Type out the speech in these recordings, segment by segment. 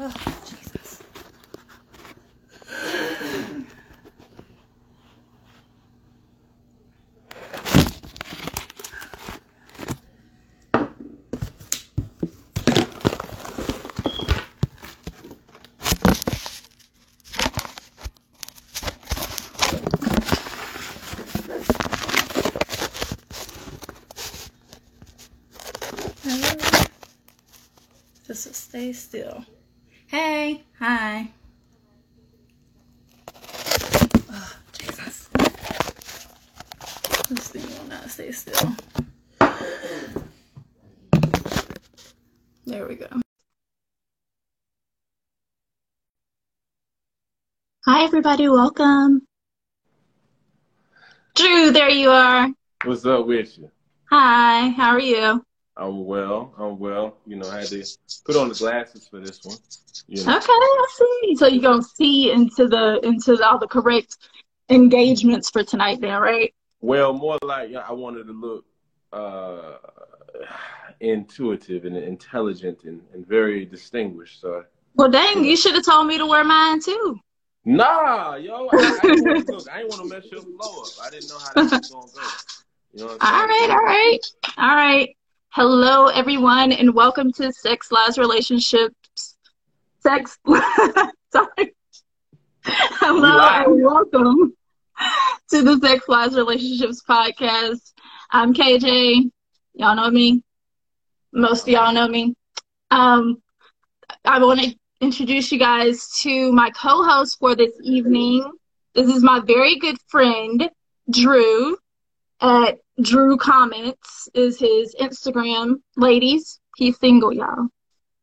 Oh, Jesus. Hello. Just stay still. Hey, hi. Oh, Jesus. This thing will not stay still. There we go. Hi, everybody. Welcome. Drew, there you are. What's up with you? Hi, how are you? I'm well. I'm well. You know, I had to put on the glasses for this one. You know, Okay, I see. So you're gonna see into the into all the correct engagements for tonight, then, right? well, more like I wanted to look uh, intuitive and intelligent and, and very distinguished. So, Well, dang, you should have told me to wear mine too. Nah, yo, I, I didn't want to look. I didn't want to mess your flow up. I didn't know how that was gonna go. You know All right, all right, all right. Hello, everyone, and welcome to Sex Lies Relationships. Sex. Sorry. Hello, and welcome to the Sex Lies Relationships podcast. I'm KJ. Y'all know me. Most of y'all know me. Um, I want to introduce you guys to my co-host for this evening. This is my very good friend, Drew at Drew Comments is his Instagram. Ladies, he's single, y'all.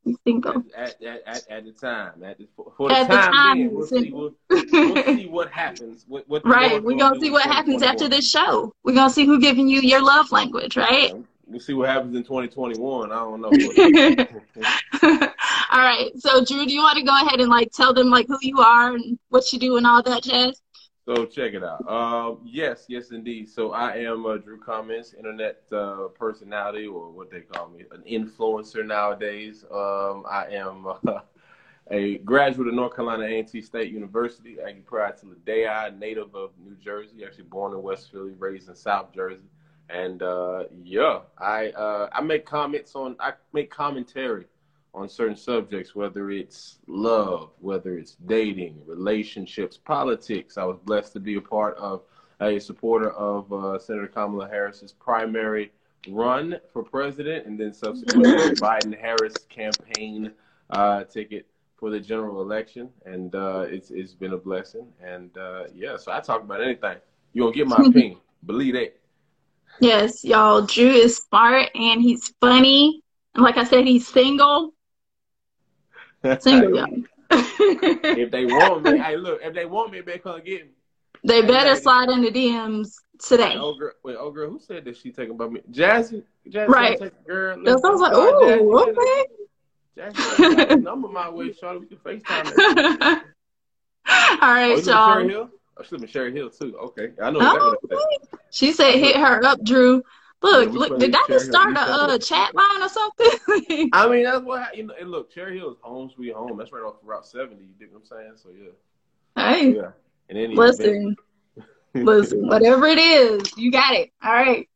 He's single. At, at, at, at the time, at the, for, the At the time, time, being, we'll see what, we'll see what happens. What, what right, we're gonna gonna see what happens after this show. We're gonna see who giving you your love language, right? We'll see what happens in 2021. I don't know. All right. So Drew, do you want to go ahead and like tell them like who you are and what you do and all that jazz? so check it out. Um, yes, yes, indeed. So I am uh, Drew Comments, internet uh, personality, or what they call me, an influencer nowadays. Um, I am uh, a graduate of North Carolina A&T State University. I prior to the day I native of New Jersey, actually born in West Philly, raised in South Jersey. And uh, yeah, I uh, I make comments on I make commentary on certain subjects, whether it's love, whether it's dating, relationships, politics. I was blessed to be a part of a supporter of uh, Senator Kamala Harris's primary run for president, and then subsequently Biden Harris campaign uh, ticket for the general election. And uh, it's it's been a blessing. And uh, yeah, so I talk about anything. You gonna get my opinion? Believe that. Yes, y'all. Drew is smart and he's funny. And like I said, he's single. Single, y'all. if they want me, hey, look, if they want me, they come get me. they better slide in the DMs today. Wait, old girl, wait, old girl, who said that she talking about me? Jazzy, Jazzy, Right. Girl. That sounds like, Jazzy, ooh, okay. Jazzy, number my way, Charlie. We can FaceTime. All right, Oh, you live in Cherry y'all. Hill? Oh, she live in Cherry Hill too. Okay, I know Oh, what that. she said hit her up, Drew. Look, Yeah, look, did that just start a uh, chat line or something? I mean, that's what ha- you know. And look, Cherry Hill is home sweet home. That's right off Route 70. You dig what I'm saying? So yeah, hey, yeah. And any listen, listen, whatever it is, you got it. All right.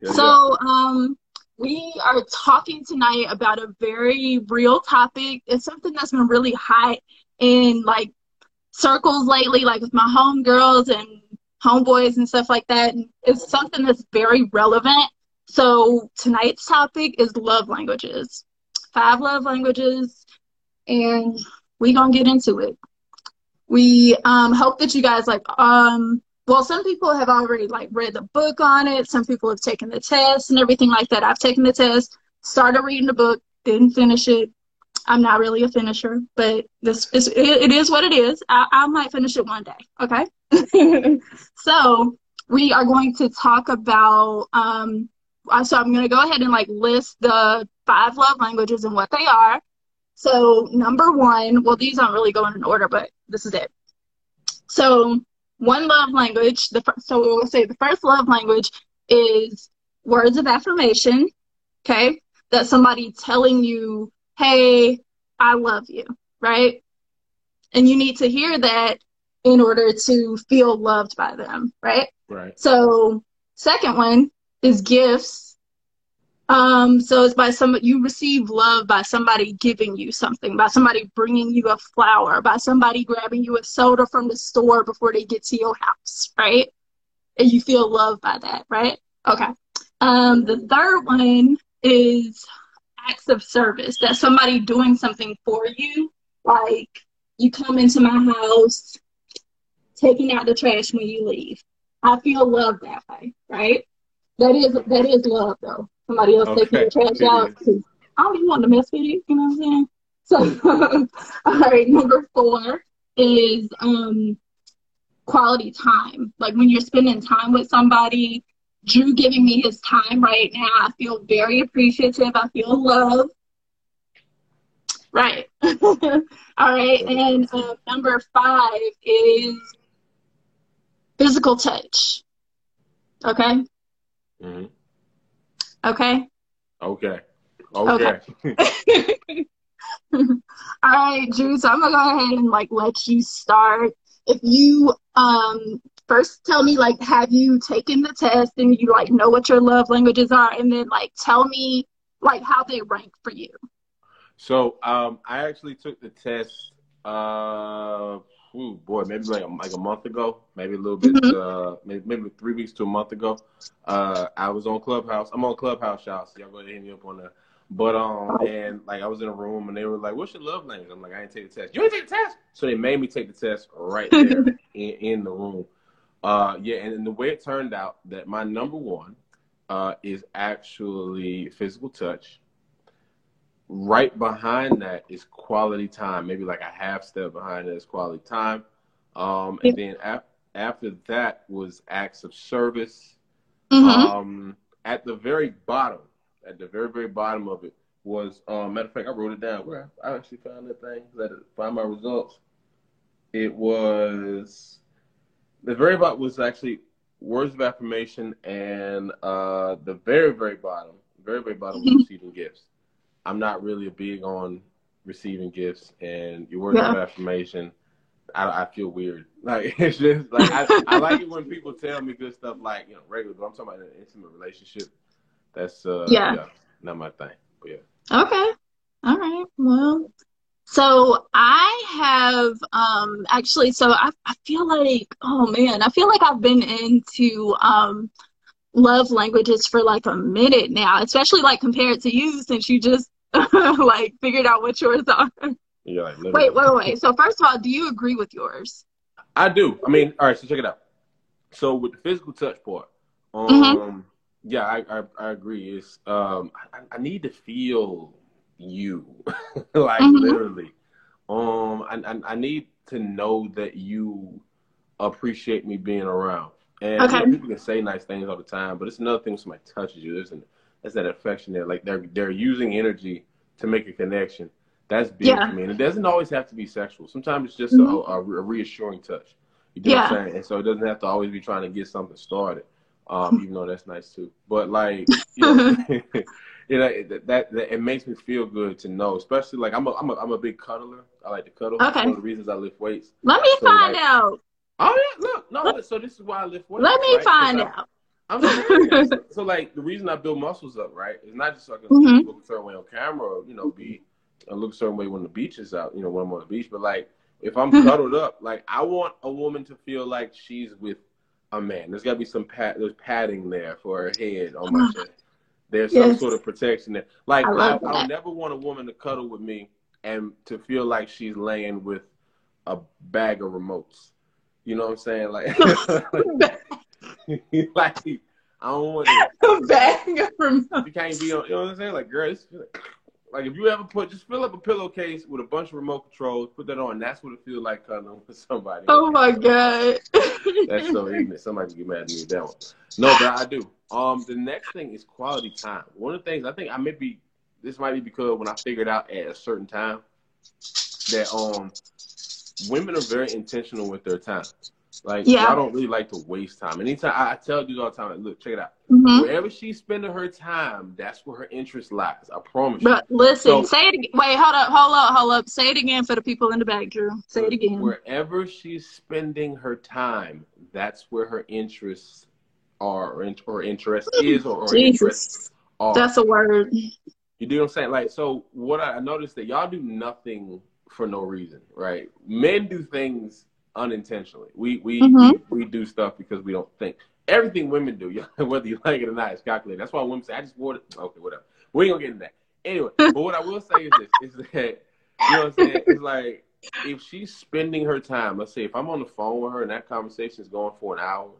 Yeah, So, um, we are talking tonight about a very real topic. It's something that's been really hot in like circles lately, like with my homegirls and homeboys and stuff like that. It's something that's very relevant. So tonight's topic is love languages, five love languages, and we gonna get into it. We um, hope that you guys like um, well, some people have already like read the book on it. Some people have taken the test and everything like that. I've taken the test, started reading the book, didn't finish it. I'm not really a finisher, but this is it, it is what it is. I, I might finish it one day. Okay. so we are going to talk about. Um, uh, so I'm going to go ahead and like list the five love languages and what they are. So number one, well, these aren't really going in order, but this is it. So one love language. The fir- so we'll say the first love language is words of affirmation. Okay, that's somebody telling you, "Hey, I love you." right? And you need to hear that in order to feel loved by them, right? Right. So, second one is gifts. Um, so it's by some you receive love by somebody giving you something, by somebody bringing you a flower, by somebody grabbing you a soda from the store before they get to your house, right? And you feel loved by that, right? Okay. Um, the third one is acts of service. That's somebody doing something for you. Like you come into my house, taking out the trash when you leave. I feel love that way, right? That is that is love though. Somebody else Okay. taking the trash It out. I don't even want to mess with you. You know what I'm saying? So, all right. Number four is um quality time. Like when you're spending time with somebody, Drew giving me his time right now, I feel very appreciative. I feel love. Right. All right. And uh, number five is physical touch. Okay. hmm Okay. Okay. Okay. All right, Drew. So I'm gonna go ahead and like let you start. If you um first tell me like have you taken the test and you like know what your love languages are, and then like tell me like how they rank for you. So um, I actually took the test. Uh, ooh, boy, maybe like a, like a month ago, maybe a little bit, Mhm. uh, maybe, maybe three weeks to a month ago. Uh, I was on Clubhouse. I'm on Clubhouse, y'all. So y'all go ahead and hit me up on that. But um, and like I was in a room and they were like, "What's your love language?" I'm like, "I didn't take the test." You didn't take the test, so they made me take the test right there in, in the room. Uh, yeah, and, and the way it turned out that my number one uh, is actually physical touch. Right behind that is quality time. Maybe like a half step behind that is quality time. Um, and then ap- after that was acts of service. Mhm. Um, at the very bottom, at the very very bottom of it was, um, matter of fact, I wrote it down. Where I actually found that thing. Let it find my results. It was the very bottom was actually words of affirmation, and uh, the very very bottom, very very bottom was receiving gifts. I'm not really a big on receiving gifts, and your words of Yeah. affirmation. I, I feel weird. Like it's just like I, I like it when people tell me good stuff like you know regular, but I'm talking about an intimate relationship. That's uh Yeah. not my thing. But yeah. Okay. All right. Well, so I have um actually so I I feel like oh man, I feel like I've been into um love languages for like a minute now, especially like compared to you since you just like figured out what yours are. Yeah, like. Wait, wait, wait. So first of all, do you agree with yours? I do. I mean, all right. So check it out. So with the physical touch part, um, Mhm. yeah, I, I I agree. It's um, I, I need to feel you, like Mhm. literally. Um, I, I I need to know that you appreciate me being around. And you know, Okay. people can say nice things all the time, but it's another thing when somebody touches you. There's an there's that affection there. Like they're they're using energy to make a connection. That's big Yeah. for me. And it doesn't always have to be sexual. Sometimes it's just Mhm. a, a, a reassuring touch. You know what Yeah. I'm saying? And so it doesn't have to always be trying to get something started. Um, even though that's nice too. But like, you know, you know it, that, that it makes me feel good to know, especially like I'm a I'm a I'm a big cuddler. I like to cuddle. Okay. One of the reasons I lift weights. Let me So, find like- out. Oh yeah, look, no. So this is why I lift weights. Let me right? find I- out. I'm so, so, like the reason I build muscles up, right, is not just so I can Mhm. look a certain way on camera, or, you know, be and look a certain way when the beach is out, you know, when I'm on the beach. But like if I'm cuddled up, like I want a woman to feel like she's with a man. There's got to be some pat. There's padding there for her head on my chest. There's some sort of protection there. Like I I, I, never want a woman to cuddle with me and to feel like she's laying with a bag of remotes. You know what I'm saying? Like, like I don't want it. Bag from You can't be on. You know what I'm saying? Like, girl, it's, like if you ever put just fill up a pillowcase with a bunch of remote controls, put that on. That's what it feels like cuddling with somebody. Oh my god. That's so ignorant. Somebody get mad at me that one. No, but I do. Um, the next thing is quality time. One of the things I think I may be. This might be because when I figured out at a certain time that um women are very intentional with their time. Like Yeah. y'all don't really like to waste time. Anytime I, I tell dudes all the time, look, check it out. Mhm. Wherever she's spending her time, that's where her interest lies. I promise you. But listen, So- say it again. Wait, hold up, hold up, hold up. Say it again for the people in the back, Drew. Say it again. Wherever she's spending her time, that's where her interests are, or, in- or interest is, or, or interests Jesus. are. That's a word. You do what I'm saying? Like, so what I, noticed that y'all do nothing for no reason, right? Men do things unintentionally. We we Mhm. we, we do stuff because we don't think. Everything women do, whether you like it or not, is calculated. That's why women say, "I just wore it." Okay, whatever. We ain't gonna get into that. Anyway, but what I will say is this: is that you know what I'm saying? It's like if she's spending her time. Let's say if I'm on the phone with her and that conversation is going for an hour,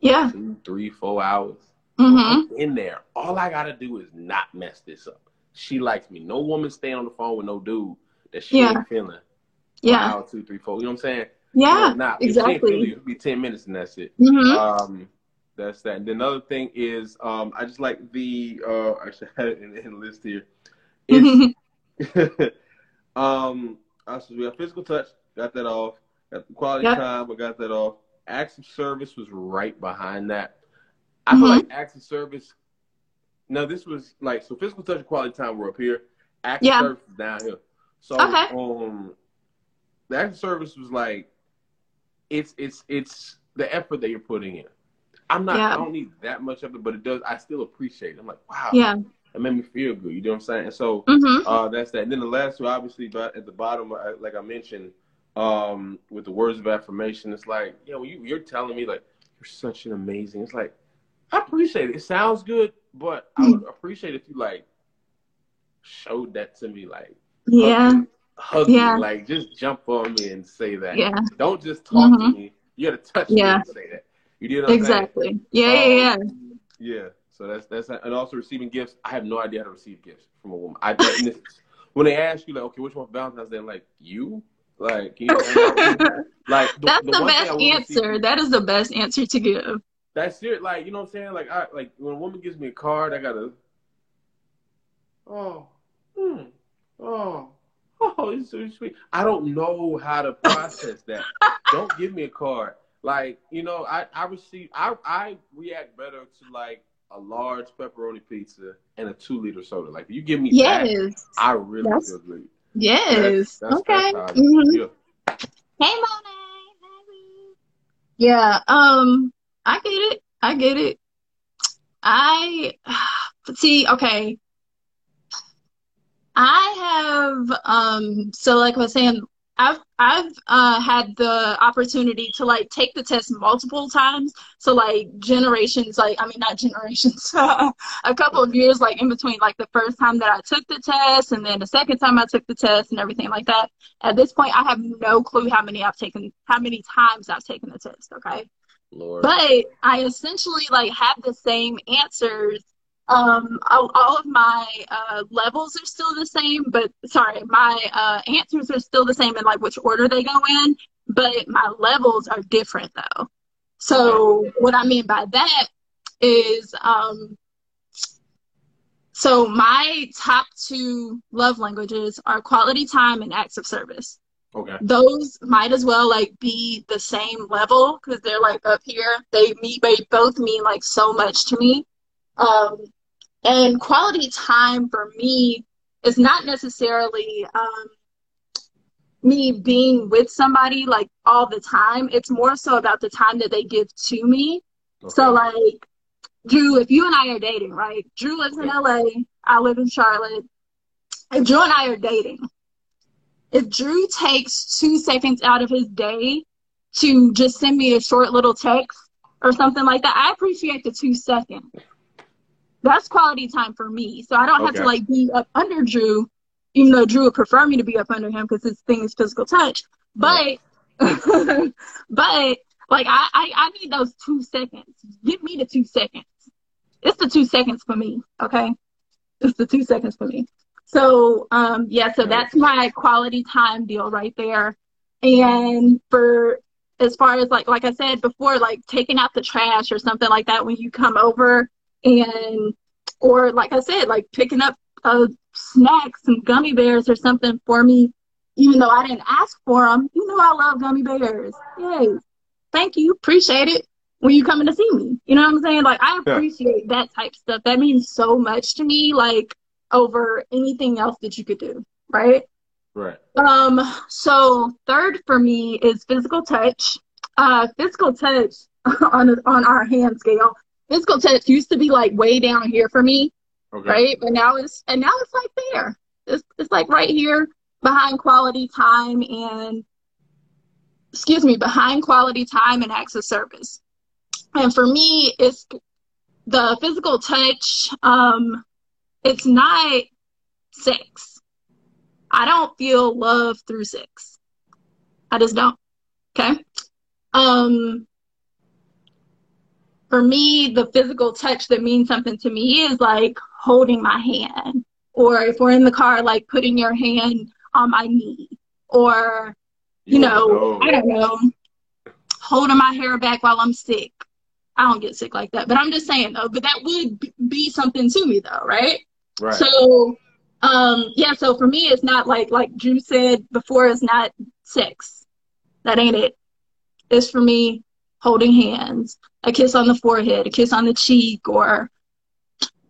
Yeah. two, three, four hours hmm I'm in there. All I gotta do is not mess this up. She likes me. No woman staying on the phone with no dude that she Yeah. ain't feeling. Yeah. Hour, two, three, four. You know what I'm saying? Yeah. You know, nah, if she ain't feeling you, Exactly. it'll be ten minutes and that's it. hmm Um, that's that. And another thing is, um, I just like the uh, I should have it in, the list here. It's, um, I said we got physical touch, got that off. Got the quality Yep. time, I got that off. Acts of service was right behind that. I feel Mhm. like acts of service. Now this was like so physical touch and quality time were up here. Acts Yeah. of service was down here. So Okay. um, the acts of service was like, it's it's it's the effort that you're putting in. I'm not. Yeah. I don't need that much of it, but it does. I still appreciate it. I'm like, wow, yeah. it made me feel good. You know what I'm saying? And so hmm uh, that's that. And then the last two, obviously, but at the bottom, uh, like I mentioned, um, with the words of affirmation, it's like, you know, you, you're telling me like you're such an amazing. It's like I appreciate it. It sounds good, but I would appreciate if you like showed that to me, like Yeah. hug me, hug Yeah. me, like just jump on me and say that. Yeah. Don't just talk to Mhm. me. You got to touch Yeah. me and say that. You did Exactly. Yeah. Yeah. Um, Yeah. Yeah. So that's that's and also receiving gifts. I have no idea how to receive gifts from a woman. I when they ask you like, okay, which one for Valentine's Day? I'm like you, like you like the, That's the, I best answer. receive- That is the best answer to give. that's it. Like you know what I'm saying? Like I like when a woman gives me a card, I gotta. Oh, hmm, oh, oh, it's so sweet. I don't know how to process that. don't give me a card. Like you know, I I receive I I react better to like a large pepperoni pizza and a two liter soda. Like if you give me that, Yes. I really That's- feel great. Yes. That's- that's- okay. that's Mhm. yeah. Hey, Monet. Yeah. Um, I get it. I get it. I see. Okay. I have um. So, like I was saying, I've I've uh had the opportunity to like take the test multiple times. So like generations, like I mean not generations, a couple of years like in between like the first time that I took the test and then the second time I took the test and everything like that. At this point, I have no clue how many I've taken, how many times I've taken the test. Okay, Lord. but I essentially like have the same answers. Um, all, all of my uh, levels are still the same, but sorry, my uh, answers are still the same in like which order they go in, but my levels are different though. So what I mean by that is, um, so my top two love languages are quality time and acts of service okay. those might as well like be the same level because they're like up here. They me they both mean like so much to me. Um, and quality time for me is not necessarily um, me being with somebody like all the time. It's more so about the time that they give to me. okay. So like Drew, if you and I are dating, right? Drew lives in LA, I live in Charlotte. If Drew and I are dating, if Drew takes two seconds out of his day to just send me a short little text or something like that, I appreciate the two seconds. That's quality time for me. So I don't have to like be up under Drew, even though Drew would prefer me to be up under him because his thing is physical touch. But but like I, I I need those two seconds. Give me the two seconds. It's the two seconds for me, okay? It's the two seconds for me. So um yeah, so that's my quality time deal right there. And for as far as like like I said before, like taking out the trash or something like that when you come over and or like I said, like picking up uh snacks some gummy bears or something for me, even though I didn't ask for them. You know I love gummy bears. Yay. thank you, appreciate it. When you coming to see me, you know what I'm saying? Like I appreciate yeah. that type stuff. That means so much to me. Like over anything else that you could do, right? Right. Um. So third for me is physical touch. Uh, physical touch on on our hand scale. Physical touch used to be like way down here for me, okay. right? But now it's and now it's like there. It's it's like right here behind quality time and excuse me behind quality time and acts of service. And for me, it's the physical touch. Um, it's not sex. I don't feel love through sex. I just don't. Okay. Um, for me, the physical touch that means something to me is like holding my hand, or if we're in the car, like putting your hand on my knee, or you, you know, know, I don't know, holding my hair back while I'm sick. I don't get sick like that, but I'm just saying though. But that would be something to me though, right? Right. So, um, yeah. So for me, it's not like like Drew said before. It's not sex. That ain't it. It's for me holding hands, a kiss on the forehead, a kiss on the cheek, or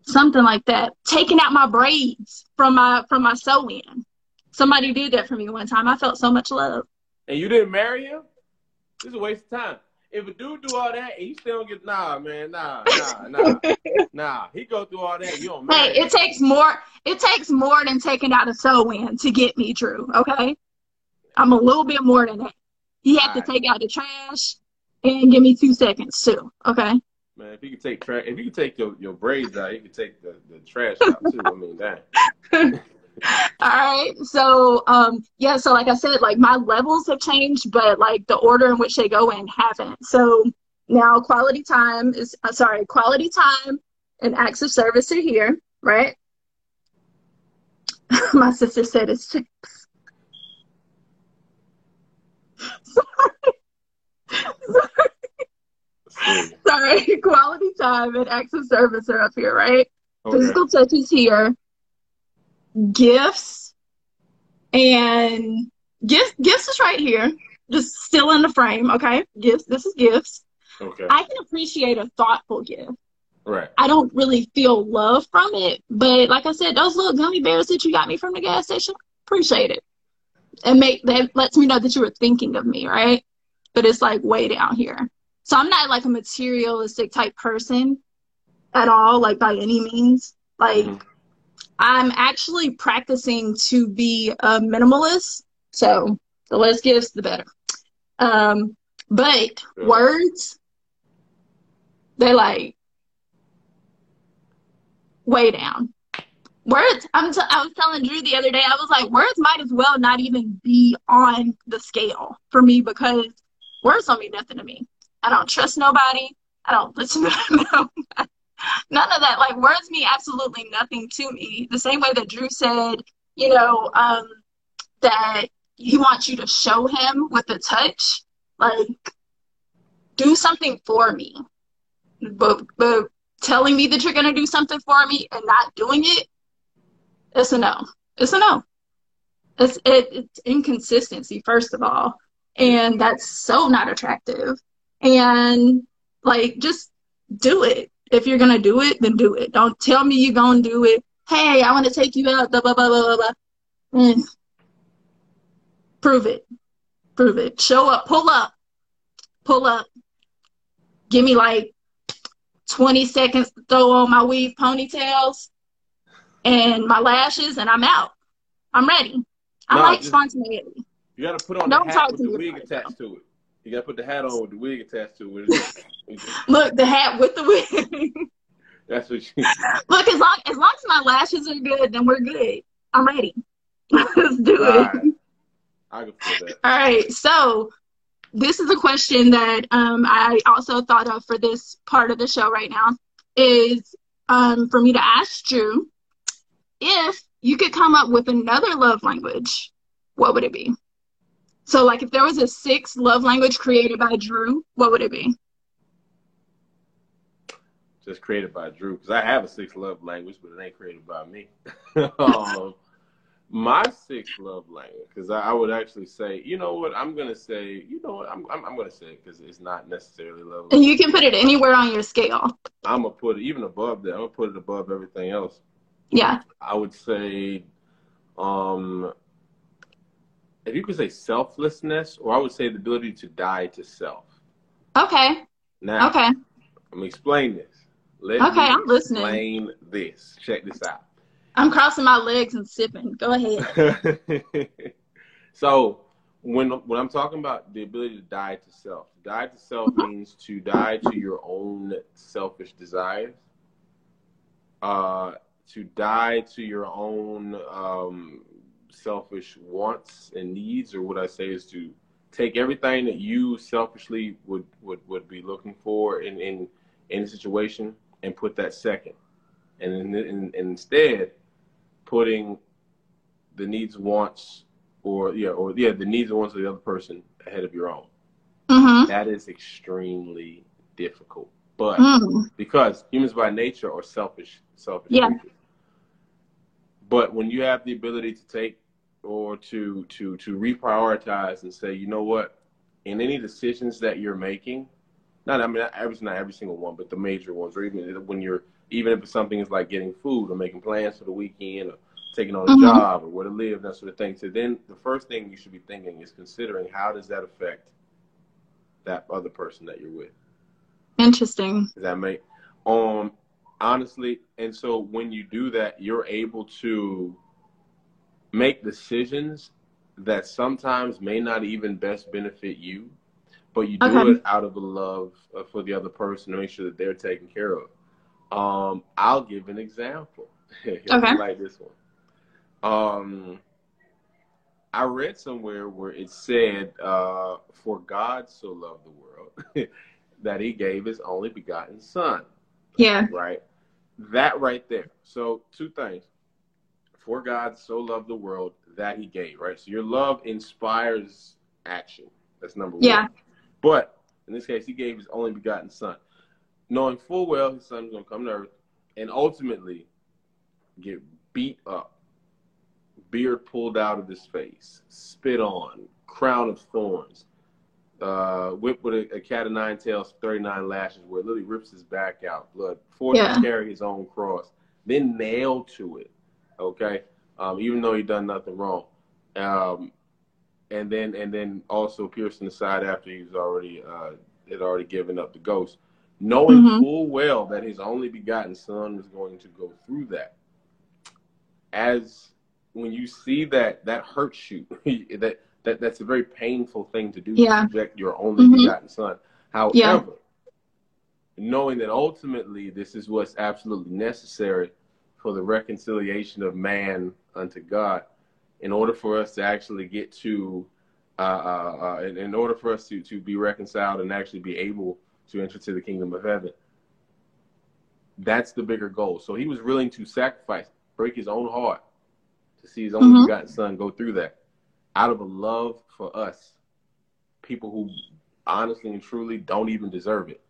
something like that. Taking out my braids from my from my sew-in. Somebody did that for me one time. I felt so much love. And you didn't marry him? This is a waste of time if a dude do all that and you still don't get nah, man, nah, nah, nah, nah. He go through all that. You don't. Hey, it takes more. It takes more than taking out a sew in to get me, Drew. Okay, I'm a little bit more than that. He had all to right. take out the trash and give me two seconds too. Okay. Man, if you could take trash, if you could take your, your braids out, you could take the, the trash out too. I mean that. All right. So, um, yeah, so like I said, like my levels have changed, but like the order in which they go in haven't. So now quality time is, uh, sorry, quality time and acts of service are here, right? my sister said it's six. sorry. sorry. Mm. Sorry, quality time and acts of service are up here, right? Okay. Physical touch is here. Gifts and gifts gifts is right here. Just still in the frame okay? Gifts this is gifts. Okay. I can appreciate a thoughtful gift. Right. I don't really feel love from it but like i said those little gummy bears that you got me from the gas station appreciate it. And make that lets me know that you were thinking of me right? But it's like way down here so i'm not like a materialistic type person at all like by any means like mm-hmm I'm actually practicing to be a minimalist. So the less gifts, the better. Um, but yeah. words, they're like way down. Words, I'm t- I was telling Drew the other day, I was like, words might as well not even be on the scale for me because words don't mean nothing to me. I don't trust nobody. I don't listen to nobody none of that. Like words mean absolutely nothing to me. The same way that Drew said, you know, um, that he wants you to show him with a touch. Like, do something for me. But but telling me that you're gonna do something for me and not doing it, it's a no. It's a no. It's it, it's inconsistency first of all, and that's so not attractive. And like, just do it if you're gonna do it, then do it. Don't tell me you're gonna do it. Hey, I want to take you out. Blah blah blah blah blah. Mm. Prove it. Prove it. Show up. Pull up. Pull up. Give me like 20 seconds to throw on my weave ponytails and my lashes, and I'm out. I'm ready. I no, like spontaneity. You got to put on Don't the hat with the wig attached to it. You got to put the hat on with the wig attached to it. Look, the hat with the wig. That's what you. Look, as long as long as my lashes are good, then we're good. I'm ready. Let's do All it. Right. I can feel that. All right, so this is a question that um, I also thought of for this part of the show right now. Is um, for me to ask Drew if you could come up with another love language, what would it be? So, like, if there was a sixth love language created by Drew, what would it be? just created by Drew because I have a sixth love language, but it ain't created by me. um, My sixth love language, because I, I, would actually say, you know what, I'm gonna say, you know what, I'm I'm, I'm gonna say it because it's not necessarily love. And you can put it anywhere on your scale. I'm gonna put it even above that. I'm gonna put it above everything else. Yeah. I would say, um, if you could say selflessness, or I would say the ability to die to self. Okay. Now, okay. Let me explain this. Let okay, I'm listening. Explain this. Check this out. I'm crossing my legs and sipping. Go ahead. so when when I'm talking about the ability to die to self, die to self mm-hmm. means to die to your own selfish desires. Uh, to die to your own um, selfish wants and needs, or what I say is to take everything that you selfishly would would, would be looking for in in in a situation and put that second, and, in, in, instead putting the needs wants or yeah or yeah the needs and wants of the other person ahead of your own. Mm-hmm. That is extremely difficult, but mm. because humans by nature are selfish, selfish yeah. creatures. But when you have the ability to take or to to to reprioritize and say, you know what, in any decisions that you're making, not I mean not every not every single one, but the major ones, or even when you're even if something is like getting food or making plans for the weekend or taking on a mm-hmm. job or where to live, that sort of thing. So then the first thing you should be thinking is considering how does that affect that other person that you're with. Interesting. Does that make um honestly and so when you do that you're able to make decisions that sometimes may not even best benefit you but you do okay. it out of a love for the other person to make sure that they're taken care of. Um, I'll give an example. okay. like this one. Um, I read somewhere where it said, uh, "For God so loved the world that He gave His only begotten Son." Yeah. Right. That right there. So two things. For God so loved the world that He gave. Right. So your love inspires action. That's number yeah. one. Yeah. But in this case, he gave his only begotten son, knowing full well his son was going to come to earth and ultimately get beat up, beard pulled out of his face, spit on, crown of thorns, uh, whipped with a, a, cat of nine tails, 39 lashes, where it literally rips his back out, blood, forced yeah. to carry his own cross, then nailed to it, okay, um, even though he done nothing wrong. Um, and then and then also piercing the side after he was already uh, had already given up the ghost, knowing mm-hmm. full well that his only begotten son was going to go through that. As when you see that, that hurts you. that that that's a very painful thing to do yeah. to reject your only mm-hmm. begotten son. However, yeah. knowing that ultimately this is what's absolutely necessary for the reconciliation of man unto God, in order for us to actually get to, uh, uh, uh, in, order for us to, to be reconciled and actually be able to enter to the kingdom of heaven. That's the bigger goal. So he was willing to sacrifice, break his own heart to see his only mm-hmm. begotten son go through that out of a love for us, people who honestly and truly don't even deserve it.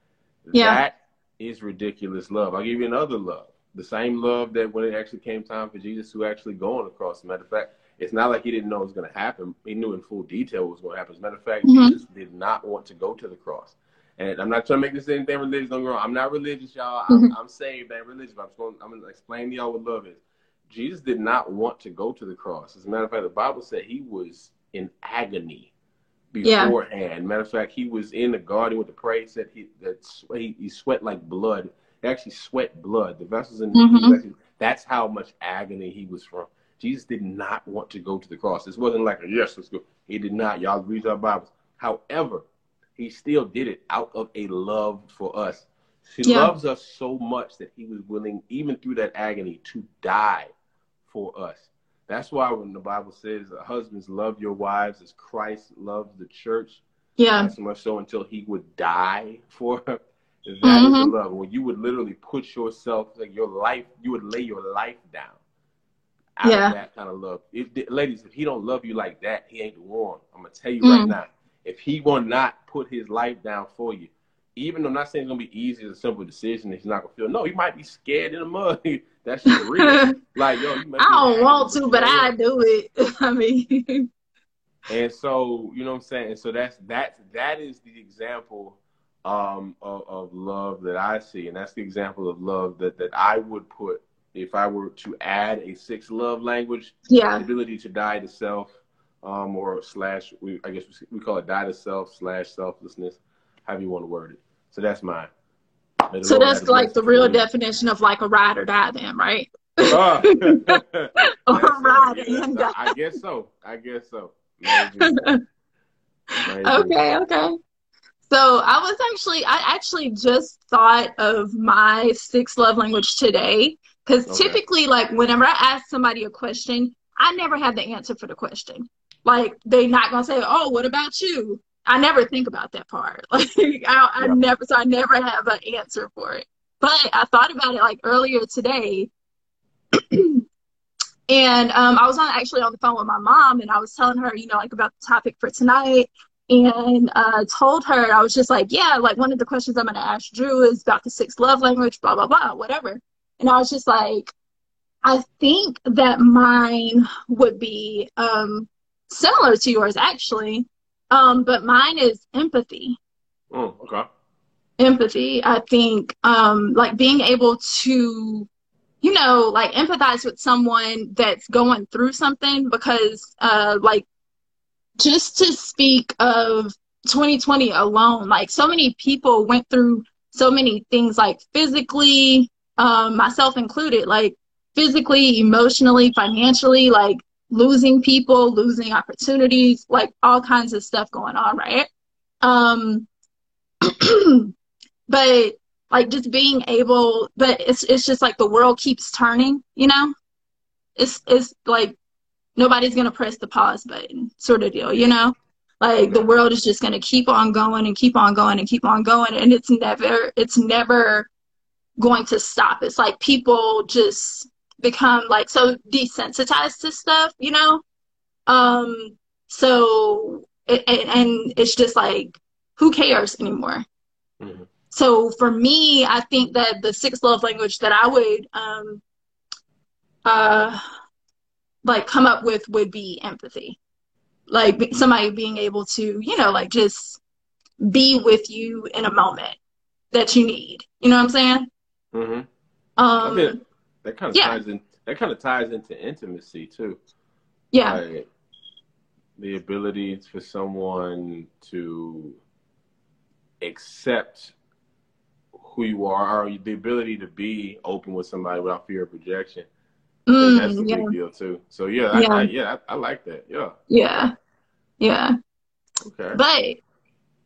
Yeah. That is ridiculous love. I'll give you another love. The same love that when it actually came time for Jesus to actually go on the cross. Matter of fact, it's not like he didn't know it was going to happen. He knew in full detail what was going to happen. As a matter of fact, mm-hmm. Jesus did not want to go to the cross. And I'm not trying to make this anything religious. Don't go wrong. I'm not religious, y'all. I'm, mm-hmm. I'm saved. I ain't religious. But I'm, going, I'm going to explain to y'all what love is. Jesus did not want to go to the cross. As a matter of fact, the Bible said he was in agony beforehand. Yeah. Matter of fact, he was in the garden with the pray. Said he that he, he sweat like blood. He actually sweat blood. The vessels in mm-hmm. that's how much agony he was from. Jesus did not want to go to the cross. This wasn't like a yes, let's go. He did not. Y'all read our Bibles. However, he still did it out of a love for us. He yeah. loves us so much that he was willing, even through that agony, to die for us. That's why when the Bible says, "Husbands, love your wives as Christ loves the church." Yeah. So much so until he would die for her. That mm-hmm. is love. When you would literally put yourself, like your life, you would lay your life down out yeah. of that kind of love. If ladies, if he don't love you like that, he ain't the one. I'm gonna tell you mm. right now. If he will not put his life down for you, even though I'm not saying it's gonna be easy, it's a simple decision. He's not gonna feel. No, he might be scared in the mud. That's just real. like yo, I don't want to, but I do it. I mean. And so you know what I'm saying. And so that's that's that is the example um, of, of love that I see, and that's the example of love that that I would put if I were to add a sixth love language. Yeah. The ability to die to self, um, or slash we I guess we call it die to self slash selflessness, however you want to word it. So that's mine. So that's like the real definition of like a ride or die, then, right? Uh, or ride yeah, and die. I guess so. I guess so. okay, okay. So I was actually, I actually just thought of my sixth love language today because okay. typically, like whenever I ask somebody a question, I never have the answer for the question. Like they're not gonna say, "Oh, what about you?" I never think about that part. Like I, I yeah. never, so I never have an answer for it. But I thought about it like earlier today, and um, I was on actually on the phone with my mom, and I was telling her, you know, like about the topic for tonight, and uh, told her I was just like, yeah, like one of the questions I'm gonna ask Drew is about the sixth love language, blah blah blah, whatever. And I was just like, I think that mine would be um, similar to yours actually, um, but mine is empathy. Oh, okay. Empathy. I think um, like being able to you know, like empathize with someone that's going through something because, uh, like, just to speak of 2020 alone, like, so many people went through so many things, like, physically, um, myself included, like, physically, emotionally, financially, like, losing people, losing opportunities, like, all kinds of stuff going on, right? Um, but like just being able but it's it's just like the world keeps turning you know? It's it's like nobody's gonna press the pause button sort of deal you know? Like the world is just gonna keep on going and keep on going and keep on going and it's never it's never going to stop. It's like people just become like so desensitized to stuff you know um so it, and it's just like who cares anymore mm-hmm so for me, I think that the sixth love language that I would um, uh, like come up with would be empathy. Like somebody being able to, you know, like just be with you in a moment that you need. You know what I'm saying? Mm-hmm. Um, I that kind of yeah. ties in. That kind of ties into intimacy too. Yeah. Like the ability for someone to accept who you are, or the ability to be open with somebody without fear of rejection. Mm, that's a yeah. big deal too. So yeah, yeah, I, I yeah, I, I, like that. Yeah. Yeah. Yeah. Okay. But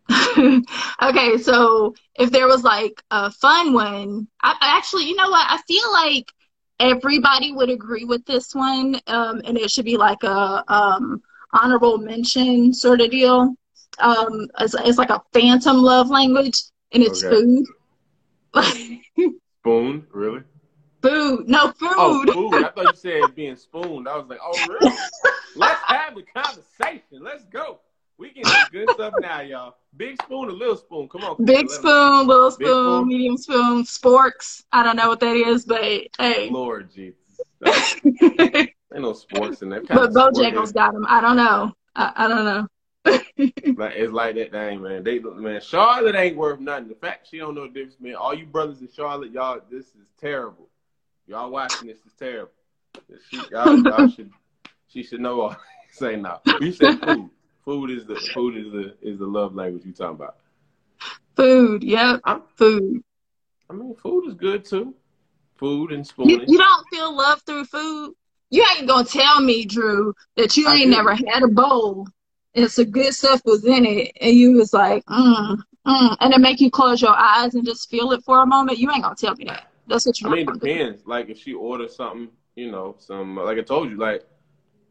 okay, so if there was like a fun one, I, actually, you know what? I feel like everybody would agree with this one, um, and it should be like a um, honorable mention sort of deal. Um, it's, it's like a phantom love language, and it's okay. food. Spoon, really? Food, no food. Oh, food. I thought you said being spooned. I was like, oh, really? Let's have the conversation. Let's go. We can do good stuff now, y'all. Big spoon or little spoon? Come on. Big spoon, little spoon, spoon, medium spoon, sporks. I don't know what that is, but hey. Lord Jesus. Ain't no sporks in that. Kind but Bojangles got them. I don't know. I, I don't know like it's like that thing, man. They man, Charlotte ain't worth nothing. The fact she don't know the difference, man. All you brothers in Charlotte, y'all, this is terrible. Y'all watching this is terrible. She, y'all, y'all should, she should know. All. Say no. We said food. Food is the food is the is the love language you talking about. Food, yeah, I'm, food. I mean, food is good too. Food and spooning. You, you don't feel love through food. You ain't gonna tell me, Drew, that you ain't never had a bowl and some good stuff was in it, and you was like, mm, mm, and it make you close your eyes and just feel it for a moment, you ain't gonna tell me that. That's what you. I mean, it depends. Do. Like if she orders something, you know, some like I told you, like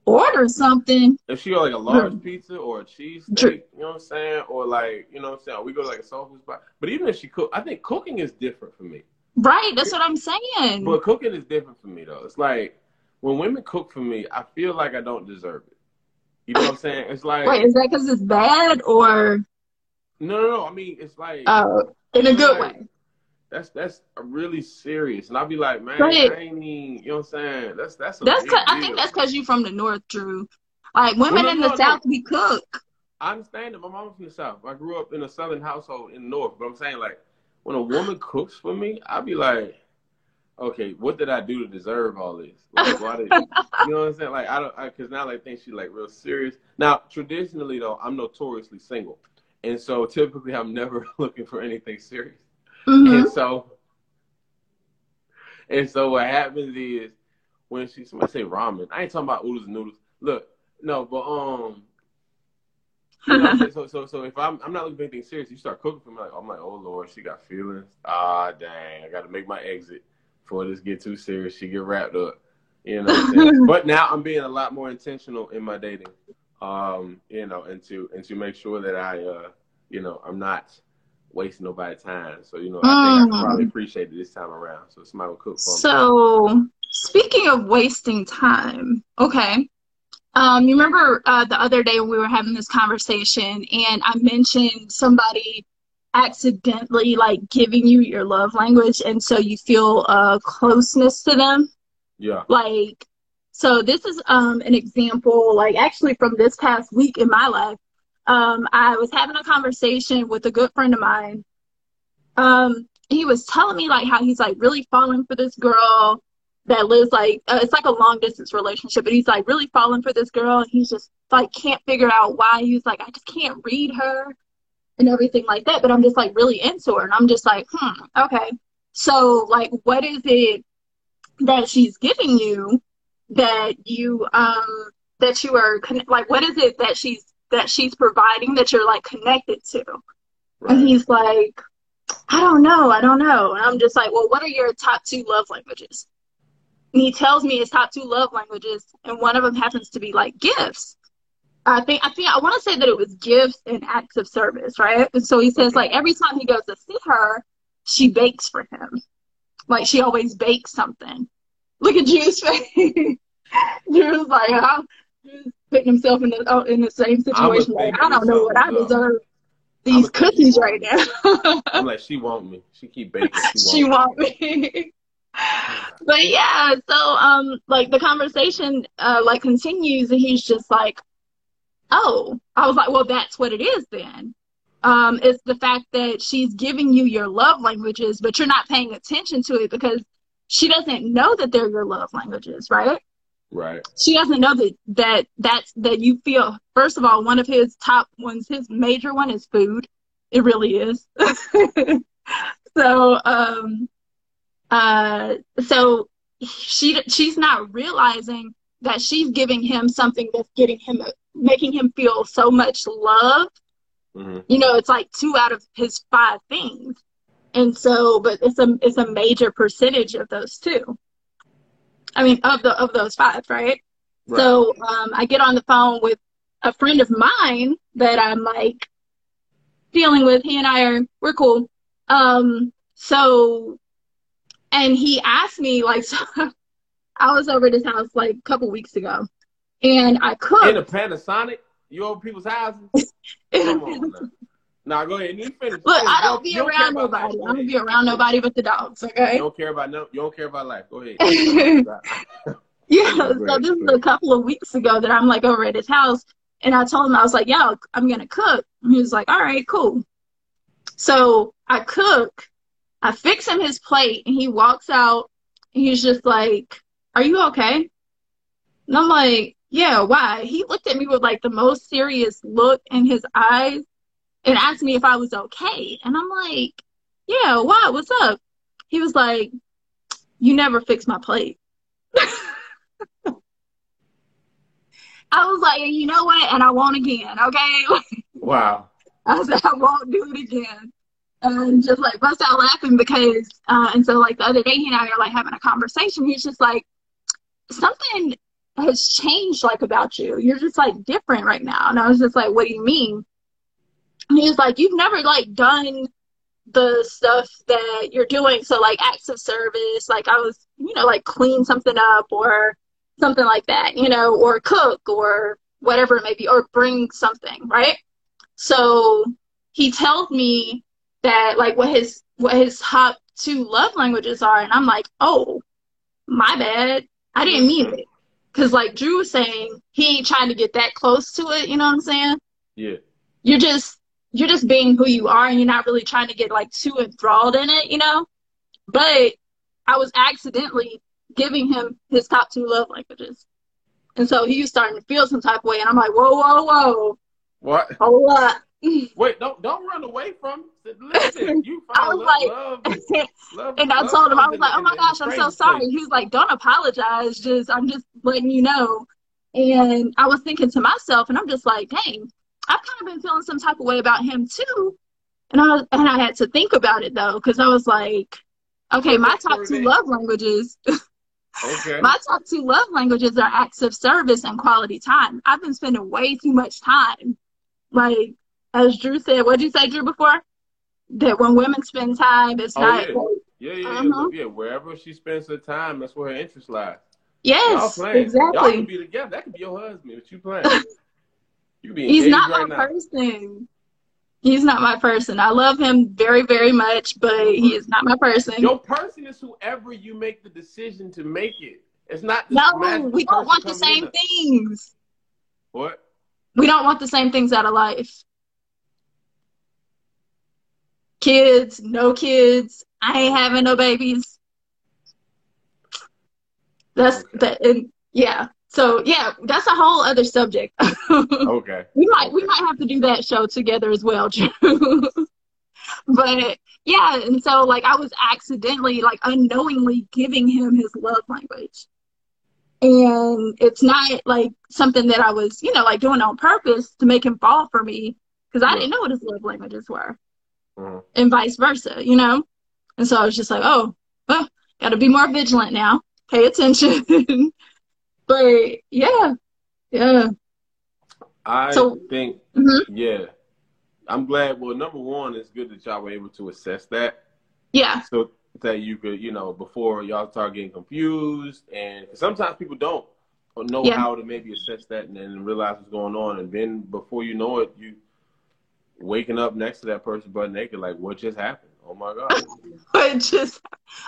order something. If she order like a large pizza or a cheese steak, you know what I'm saying, or like you know what I'm saying, we go to like a soul food spot. But even if she cook, I think cooking is different for me. Right, that's what I'm saying. But cooking is different for me though. It's like when women cook for me, I feel like I don't deserve it. You know what I'm saying? It's like wait, is that because it's bad or? No, no, no. I mean, it's like oh, in a good way. That's that's really serious, and I'll be like, man, I ain't even, you know what I'm saying? That's that's that's. Cause, I think that's because you from the north, Drew. Like women well, in the no, south, no. we cook. I understand that. My mom's from the south. I grew up in a southern household in the north, but I'm saying like when a woman cooks for me, I'll be like, okay, what did I do to deserve all this? Like, why did you know what I'm saying? Like, I don't, because now I think she's like real serious. Now, traditionally though, I'm notoriously single, and so typically I'm never looking for anything serious. Mm-hmm. And so, and so what happens is when she somebody say ramen, I ain't talking about oodles and noodles. Look, no, but um. You know, so so so if I'm I'm not looking for anything serious, you start cooking for me like I'm like, oh Lord, she got feelings. Ah dang, I gotta make my exit before this get too serious. She get wrapped up. You know. but now I'm being a lot more intentional in my dating. Um, you know, and to and to make sure that I uh, you know, I'm not wasting nobody's time. So, you know, I think I probably mm. appreciate it this time around. So somebody will cook for me. So speaking of wasting time, okay. Um, you remember uh, the other day when we were having this conversation and I mentioned somebody accidentally like giving you your love language and so you feel a closeness to them yeah like so this is um an example like actually from this past week in my life um i was having a conversation with a good friend of mine um he was telling me like how he's like really falling for this girl that lives like uh, it's like a long distance relationship but he's like really falling for this girl and he's just like can't figure out why he's like i just can't read her and everything like that. But I'm just like really into her. And I'm just like, hmm, okay. So like what is it that she's giving you that you um that you are like what is it that she's that she's providing that you're like connected to? Right. And he's like, I don't know, I don't know. And I'm just like, well, what are your top two love languages? And he tells me his top two love languages, and one of them happens to be like gifts. I think I think I want to say that it was gifts and acts of service, right? And so he says like every time he goes to see her, she bakes for him. Like she always bakes something. Look at Drew's face. Drew's like, huh? Drew's putting himself in the oh, in the same situation. Like, I don't know what I deserve. These cookies right now. I'm like, she want me. She keep baking. She want, she me. want me. but yeah, so um, like the conversation uh like continues, and he's just like, oh, I was like, well, that's what it is then. Um, it's the fact that she's giving you your love languages, but you're not paying attention to it because she doesn't know that they're your love languages, right? Right. She doesn't know that that that's that you feel. First of all, one of his top ones, his major one is food. It really is. so, um, uh, so she she's not realizing that she's giving him something that's getting him making him feel so much love. Mm-hmm. You know, it's like two out of his five things. And so, but it's a it's a major percentage of those two. I mean, of the of those five, right? right. So um, I get on the phone with a friend of mine that I'm like dealing with. He and I are we're cool. Um, so, and he asked me like, so I was over at his house like a couple weeks ago, and I cooked in a Panasonic. You over people's houses? Come on. Now. Now go ahead. You finish. Look, I don't, be don't around nobody. I don't be around nobody but the dogs. Okay. You don't care about no. You don't care about life. Go ahead. yeah. So this is a couple of weeks ago that I'm like over at his house, and I told him I was like, "Yo, I'm gonna cook." And he was like, "All right, cool." So I cook. I fix him his plate, and he walks out. he's just like, "Are you okay?" And I'm like, yeah, why? He looked at me with like the most serious look in his eyes and asked me if I was okay. And I'm like, yeah, why? What's up? He was like, you never fix my plate. I was like, you know what? And I won't again, okay? Wow. I said, I won't do it again. And just like bust out laughing because, uh, and so like the other day, he and I are like having a conversation. He's just like, something has changed like about you. You're just like different right now. And I was just like, what do you mean? And he was like, you've never like done the stuff that you're doing. So like acts of service, like I was, you know, like clean something up or something like that, you know, or cook or whatever it may be, or bring something, right? So he tells me that like what his what his top two love languages are, and I'm like, oh, my bad, I didn't mean it, because like Drew was saying, he ain't trying to get that close to it. You know what I'm saying? Yeah. You're just you're just being who you are, and you're not really trying to get like too enthralled in it, you know. But I was accidentally giving him his top two love languages. And so he was starting to feel some type of way, and I'm like, whoa, whoa, whoa. What? Hold up. Wait, don't don't run away from. Listen, you I was love, like, love, love, and I told him, I was like, oh my gosh, I'm so sorry. place. He was like, don't apologize. Just, I'm just letting you know. And I was thinking to myself, and I'm just like, dang, I've kind of been feeling some type of way about him too. And I, and I had to think about it though, because I was like, okay, my top two love languages, Okay. my top two love languages are acts of service and quality time. I've been spending way too much time. Like, as Drew said, what did you say, Drew, before? That when women spend time, it's Oh, not. yeah. yeah, yeah, yeah, Uh-huh. yeah. Wherever she spends her time, that's where her interest lies. Yes, playing. Y'all exactly. could be together. That could be your husband. But you playing. He's not right my now. person. He's not my person. I love him very, very much, but he is not my person. Your person is whoever you make the decision to make it. It's not. no, we don't want the same in. things. What? We don't want the same things out of life. Kids, no kids. I ain't having no babies. That's Okay. that. And yeah. So yeah, that's a whole other subject. Okay. We might we might have to do that show together as well, Drew. but yeah, and so like I was accidentally like unknowingly giving him his love language. And it's not like something that I was, you know, like doing on purpose to make him fall for me because I Yeah. didn't know what his love languages were Mhm. and vice versa, you know? And so I was just like, oh, well, got to be more vigilant now. Pay attention. but yeah, yeah. I So- think, Mhm. yeah. I'm glad. Well, number one, it's good that y'all were able to assess that. Yeah. so that you could, you know, before y'all start getting confused, and sometimes people don't know Yeah. how to maybe assess that and then realize what's going on, and then before you know it, you waking up next to that person butt naked, like, what just happened? Oh my god! What just,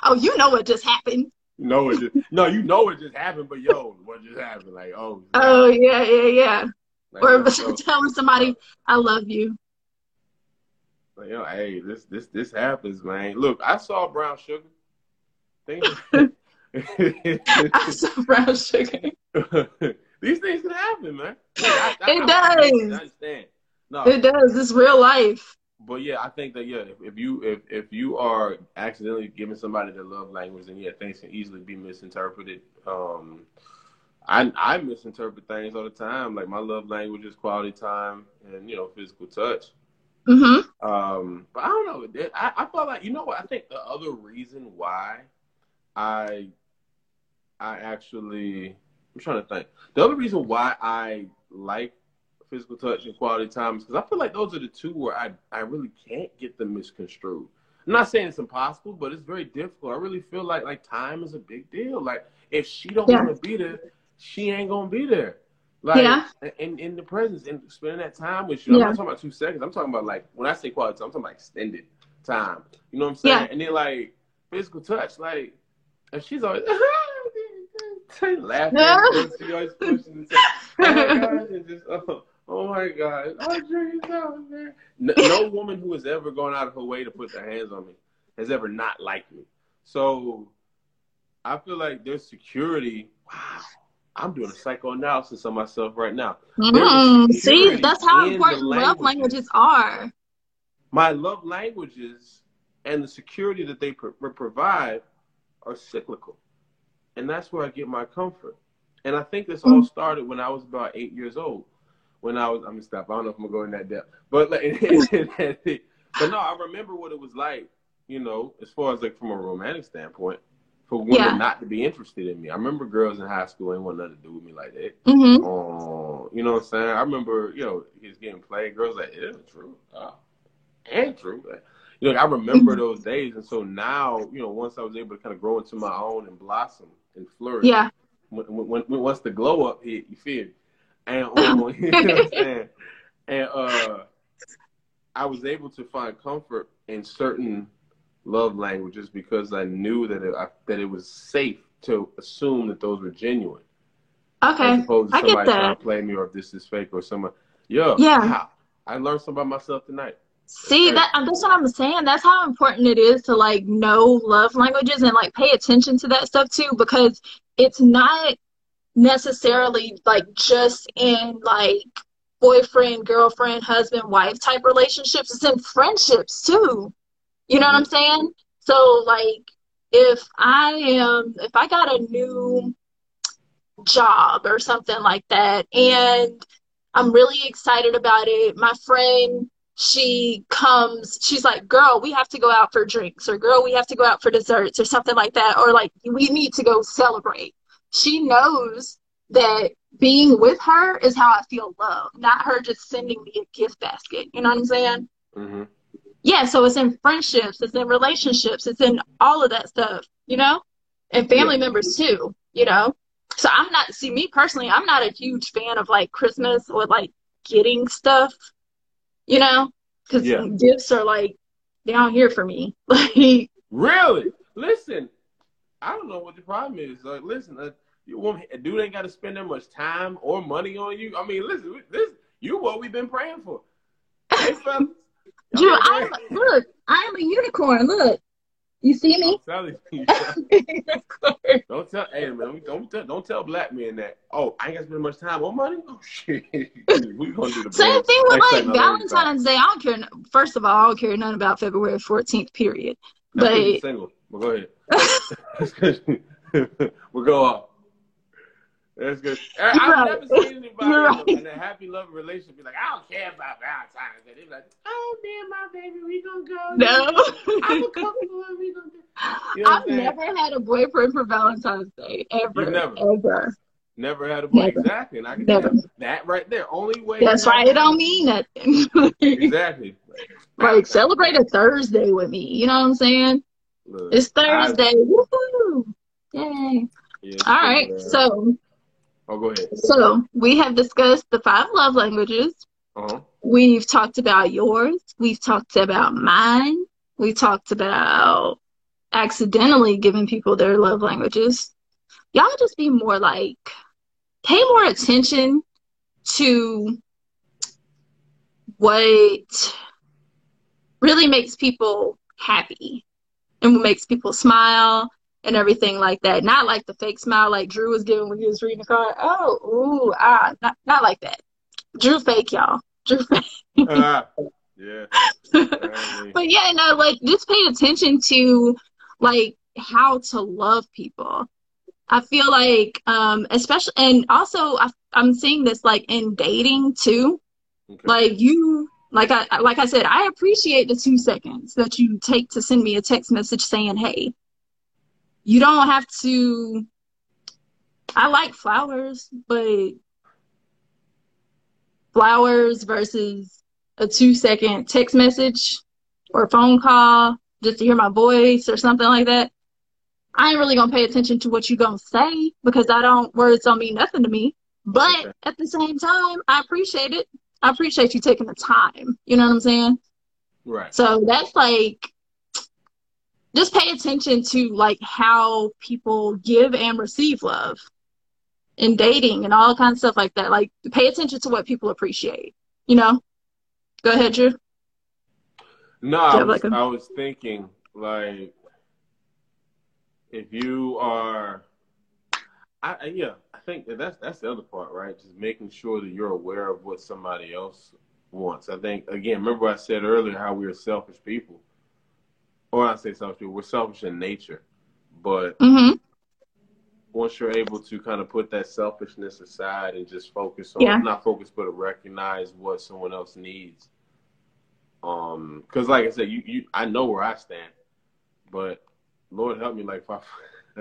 oh, you know what just happened. Know it. Just, no, you know it just happened, but yo, what just happened? Like, oh, Oh, yeah, yeah, yeah. like, Or yo, telling somebody, I love you. like, yo, hey, this this this happens, man. Look, I saw brown sugar. Things. I saw brown sugar. These things can happen, man. I, I, It I- does. I understand. No, It does. It's real life. But yeah, I think that yeah, if, if you if if you are accidentally giving somebody their love language, then yeah, things can easily be misinterpreted. Um, I I misinterpret things all the time. Like my love language is quality time and you know physical touch. Mm-hmm. Um, but I don't know. I, I felt like you know what? I think the other reason why I I actually I'm trying to think. The other reason why I like physical touch and quality time is because I feel like those are the two where I I really can't get them misconstrued. I'm not saying it's impossible, but it's very difficult. I really feel like like time is a big deal. Like if she don't Yeah. want to be there, she ain't gonna be there. Like Yeah. in in the presence and spending that time with you. I'm Yeah. not talking about two seconds. I'm talking about like when I say quality time, I'm talking about extended time. You know what I'm saying? Yeah. And then like physical touch, like if she's always laughing, she always pushing and saying, "Oh my god!" and just oh, oh my god, oh dreams out man. No, no woman who has ever gone out of her way to put their hands on me has ever not liked me. So I feel like there's security. Wow. I'm doing a psychoanalysis on myself right now. Mm, see, that's how in the important love languages. languages are. My love languages and the security that they pro- provide are cyclical. And that's where I get my comfort. And I think this all started when I was about eight years old. When I was, I'm gonna stop. I don't know if I'm gonna go in that depth, but like, but no, I remember what it was like. You know, as far as like from a romantic standpoint, for women Yeah. not to be interested in me. I remember girls in high school ain't want nothing to do with me like that. Mm-hmm. Oh, you know what I'm saying? I remember, you know, he was getting played. Girls like, yeah, true. Oh, and true. Like, you know, I remember Mm-hmm. those days. And so now, you know, once I was able to kind of grow into my own and blossom and flourish, Yeah. when, when, when once the glow up hit, you feel? And um, you know what I'm saying? And uh, I was able to find comfort in certain love languages because I knew that it, I, that it was safe to assume that those were genuine. Okay, As opposed to I get somebody trying to play me or if this is fake or someone. Yo, Yeah. wow, I learned something about myself tonight. See that that's what I'm saying. That's how important it is to like know love languages and like pay attention to that stuff too, because it's not necessarily like just in like boyfriend, girlfriend, husband, wife type relationships. It's in friendships too. You know what I'm saying? So like if I am if I got a new job or something like that and I'm really excited about it. My friend she comes, she's like, girl, we have to go out for drinks, or girl, we have to go out for desserts, or something like that, or like, we need to go celebrate. She knows that being with her is how I feel love, not her just sending me a gift basket. You know what I'm saying? hmm Yeah, so it's in friendships, it's in relationships, it's in all of that stuff, you know? And family Yeah. members too, you know? So I'm not, see, me personally, I'm not a huge fan of like Christmas or like getting stuff, you know? Because Yeah. gifts are like down here for me. Like, Really? Listen, I don't know what the problem is. Like, listen, uh, you want a dude ain't got to spend that much time or money on you. I mean, listen, this you what we've been praying for. Hey, fellas. Drew, I'm, been look, I am a unicorn. Look, you see me? I'm you. Don't tell, hey man, don't tell, don't tell black men that. Oh, I ain't got to spend much time on money. Oh shit, we gonna do the Same thing with like time, I'll let you talk. Valentine's Day. I don't care. First of all, I don't care nothing about February 14th, period. That's But single. But go ahead. we'll go off. That's good. I, I've right. never seen anybody in, a, right. in a happy, love relationship be like, I don't care about Valentine's Day. They're like, oh, man, my baby, we gonna go. no. I'm a couple and we gonna do. You know I've never had a boyfriend for Valentine's Day. Ever. You've never? Ever. Never had a boy. Never. Exactly. And I can Never. that right there. Only way. That's right. It don't mean nothing. Exactly. like, celebrate a Thursday with me. You know what I'm saying? Look, It's I- Thursday. Woohoo. Yay. yeah, All good, man. So, Oh, go ahead. so we have discussed the five love languages. Uh-huh. We've talked about yours. We've talked about mine. We talked about accidentally giving people their love languages. Y'all just be more like, pay more attention to what really makes people happy and what makes people smile and everything like that. Not like the fake smile like Drew was giving when he was reading the card. Oh, ooh, ah, not, not like that. Drew fake, y'all. Drew fake. Ah, yeah. But yeah, no, like just pay attention to like how to love people. I feel like, um, especially, and also I, I'm seeing this like in dating too. Okay. Like you, like I, like I said, I appreciate the two seconds that you take to send me a text message saying, "Hey." You don't have to. I like flowers, but flowers versus a two second text message or phone call just to hear my voice or something like that. I ain't really gonna pay attention to what you gonna say because I don't words don't mean nothing to me. But Okay. at the same time, I appreciate it. I appreciate you taking the time. You know what I'm saying? Right. So that's like just pay attention to like how people give and receive love in dating and all kinds of stuff like that. Like pay attention to what people appreciate. You know? Go ahead, Drew. No, I was, like a- I was thinking like if you are, I yeah, think that that's that's the other part, right? Just making sure that you're aware of what somebody else wants. I think again, remember I said earlier how we are selfish people, or I say selfish people, we're selfish in nature, but Mm-hmm. once you're able to kind of put that selfishness aside and just focus on Yeah. not focus but to recognize what someone else needs um because like i said you, you i know where i stand but lord help me like if i i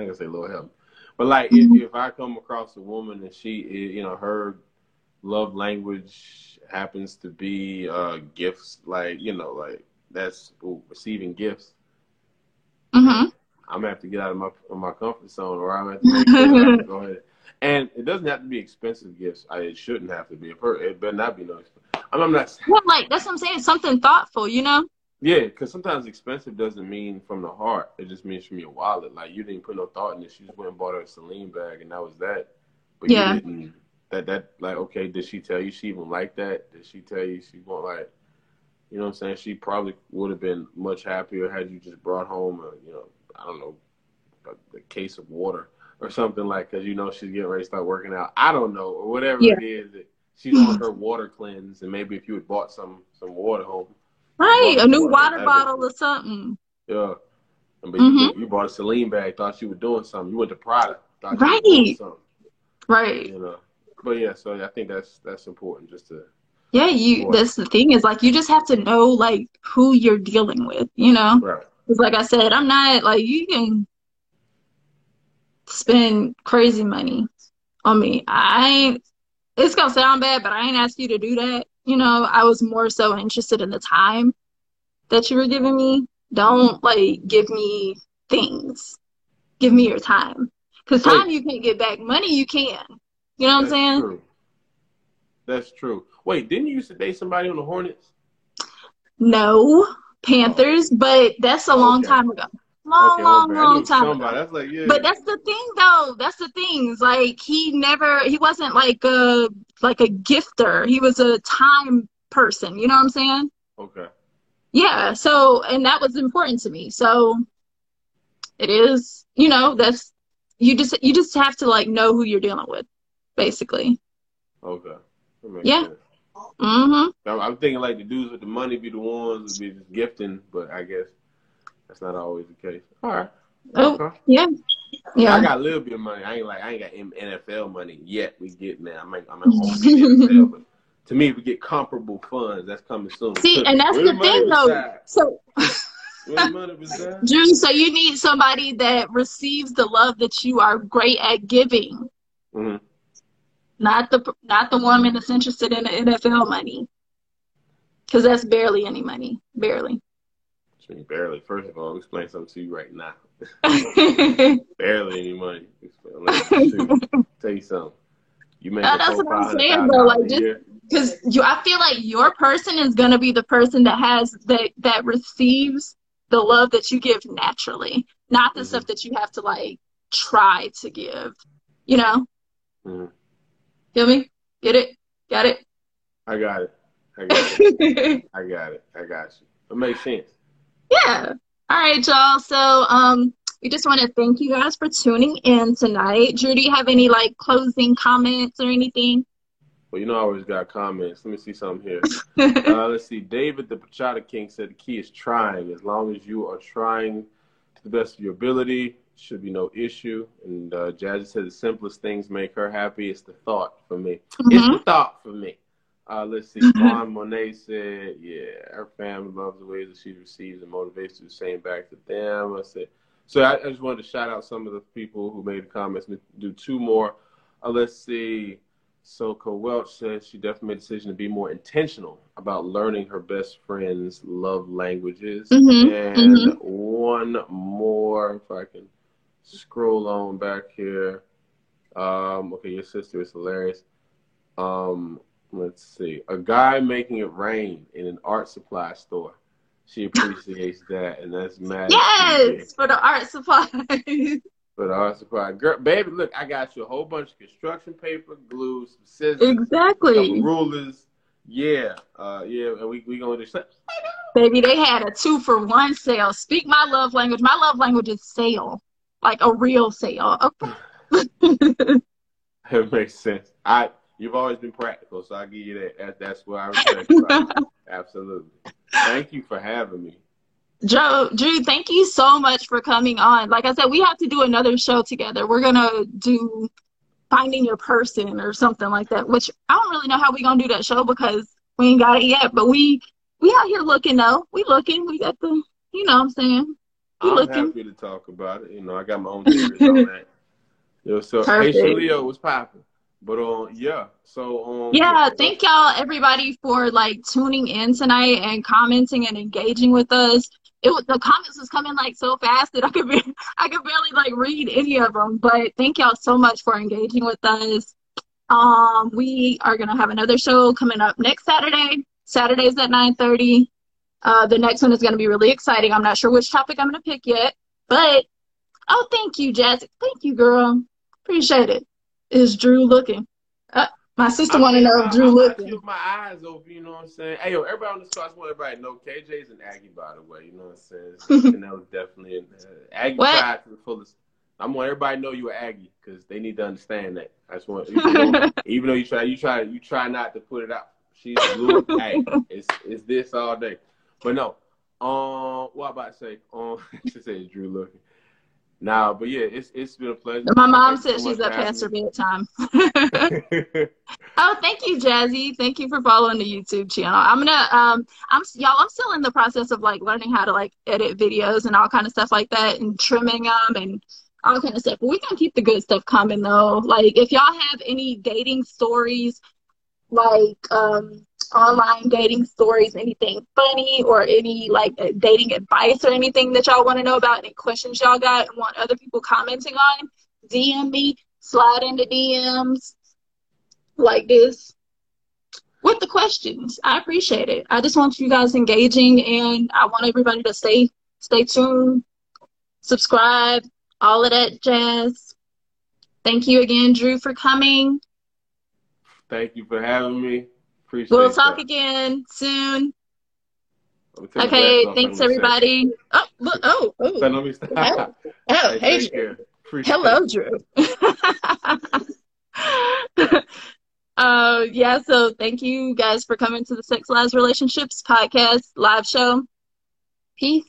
ain't gonna say lord help me but like if, if i come across a woman and she you know her love language happens to be uh gifts like you know like that's ooh, receiving gifts Mm-hmm. I'm gonna have to get out of my of my comfort zone, or I'm gonna have to make sure I can go ahead. And it doesn't have to be expensive gifts. I, it shouldn't have to be. A per it better not be no. expensive. I'm not. Well, like that's what I'm saying. Something thoughtful, you know. Yeah, because sometimes expensive doesn't mean from the heart. It just means from your wallet. Like you didn't put no thought in this. You just went and bought her a Celine bag, and that was that. But Yeah. you didn't. That that like okay? Did she tell you she even liked that? Did she tell you she want like? You know what I'm saying? She probably would have been much happier had you just brought home a you know I don't know a, a case of water or something like because you know she's getting ready to start working out. I don't know or whatever Yeah. it is that she's on her water cleanse and maybe if you had bought some some water home Right, a new Water, bottle or something. Yeah. But Mhm. you, you bought a Celine bag, thought you were doing something. You went to Prada, thought you Right. were doing something. Right. You know. But yeah, so I think that's that's important just to Yeah, you. Right. That's the thing is like you just have to know like who you're dealing with, you know. right. Because like I said, I'm not like you can spend crazy money on me. I ain't. It's gonna sound bad, but I ain't asked you to do that. You know, I was more so interested in the time that you were giving me. Don't like give me things. Give me your time. Because Wait. time you can't get back. Money you can. You know what I'm saying? True. That's true. Wait, didn't you used to date somebody on the Hornets? No, Panthers, oh. but that's a long Okay. time ago. Long, okay, long, okay. Long time somebody. ago. That's like yeah. But that's the thing, though. That's the thing. Like he never, he wasn't like a like a gifter. He was a time person. You know what I'm saying? okay. Yeah. So, and that was important to me. So, it is. You know, that's you just you just have to like know who you're dealing with, basically. Okay. Yeah. sense. Mm-hmm. I'm, I'm thinking like the dudes with the money be the ones be just gifting, but I guess that's not always the case. All right. Oh, Okay. yeah. I got a little bit of money. I ain't like I ain't got NFL money yet. We get now. I'm I'm at home NFL, but to me, we get comparable funds. That's coming soon. See, and that's the thing, though. So. Where the money reside? Drew, so you need somebody that receives the love that you are great at giving, Mhm. not the not the woman that's interested in the NFL money, because that's barely any money, barely. Barely. First of all, I'll explain something to you right now. Barely any money. Shoot. Tell you something. You make that's what I'm saying, though, like, just- because you, I feel like your person is gonna be the person that has that that receives the love that you give naturally, not the Mhm. stuff that you have to like try to give. You know, Mhm. feel me? Get it? Got it? I got it. I got it. I got it. I got you. It makes sense. Yeah. All right, y'all. So, um, we just want to thank you guys for tuning in tonight. Drew, do you have any like closing comments or anything? Well, you know, I always got comments. Let me see something here. uh, let's see. David the Pachata King said the key is trying. As long as you are trying to the best of your ability, should be no issue. And uh, Jazzy said the simplest things make her happy. It's the thought for me. It's Mhm. the thought for me. Uh, let's see. Vaughn Monet said, yeah, her family loves the ways that she receives and motivates to the same back to them. I said, so I, I just wanted to shout out some of the people who made the comments. Let me Do two more. Uh, let's see. So Co Welch says she definitely made a decision to be more intentional about learning her best friend's love languages. Mhm, And one more, if I can scroll on back here. Um, okay, your sister is hilarious. Um, let's see. A guy making it rain in an art supply store. She appreciates that, and that's mad. yes, for the art supply. For the art supply, girl, baby, look, I got you a whole bunch of construction paper, glue, some scissors, exactly. rulers. Yeah, uh, yeah, and we we gonna just Baby, they had a two for one sale. Speak my love language. My love language is sale, like a real sale. Okay. it makes sense. I you've always been practical, so I give you that. that that's what I respect. Absolutely. Thank you for having me. Joe, Drew, thank you so much for coming on. Like I said, we have to do another show together. We're gonna do finding your person or something like that. Which I don't really know how we're gonna do that show because we ain't got it yet. But we we out here looking though. We looking. We got the you know what I'm saying. We I'm looking. happy to talk about it. You know, I got my own theories on that. Yo, so Perfect. Hey Shalio was popping. But um yeah. So um Yeah, thank y'all everybody for like tuning in tonight and commenting and engaging with us. It was, the comments was coming like so fast that I could be I could barely like read any of them. But thank y'all so much for engaging with us. Um, we are gonna have another show coming up next Saturday. Saturdays at 9:30. Uh, the next one is gonna be really exciting. I'm not sure which topic I'm gonna pick yet, but oh, thank you, Jazz. Thank you, girl. Appreciate it. Is Drew looking? Uh, my sister want to know if Drew looking. I my eyes open, you know what I'm saying? Hey, yo, everybody on the squad, I want everybody to know KJ's an Aggie, by the way, you know what I'm saying? and that was definitely an uh, Aggie pride to the fullest. I want everybody to know you're Aggie because they need to understand that. I just want, even though, even though you try, you try, you try not to put it out. She's blue. hey, it's it's this all day. But no, um, what about to say? Um, she said Drew looking. Nah, but yeah, it's it's been a pleasure. My mom said she's up past her bedtime. Oh, thank you, Jazzy. Thank you for following the YouTube channel. I'm gonna um I'm y'all I'm still in the process of like learning how to like edit videos and all kind of stuff like that and trimming them and all kind of stuff. But we gonna keep the good stuff coming though. Like if y'all have any dating stories, like um online dating stories, anything funny or any like dating advice or anything that y'all want to know about, any questions y'all got and want other people commenting on, DM me, slide into DMs like this with the questions. I appreciate it. I just want you guys engaging and I want everybody to stay stay tuned, subscribe, all of that jazz. Thank you again, Drew, for coming. Thank you for having me. Appreciate We'll talk that. again soon. Let me take my Okay, thanks for a second. everybody. Oh, look, oh, So oh, let me stop. oh, oh, Hey, hey, Drew. Hello. Drew. uh, yeah, so thank you guys for coming to the Sex Lives Relationships podcast live show. Peace.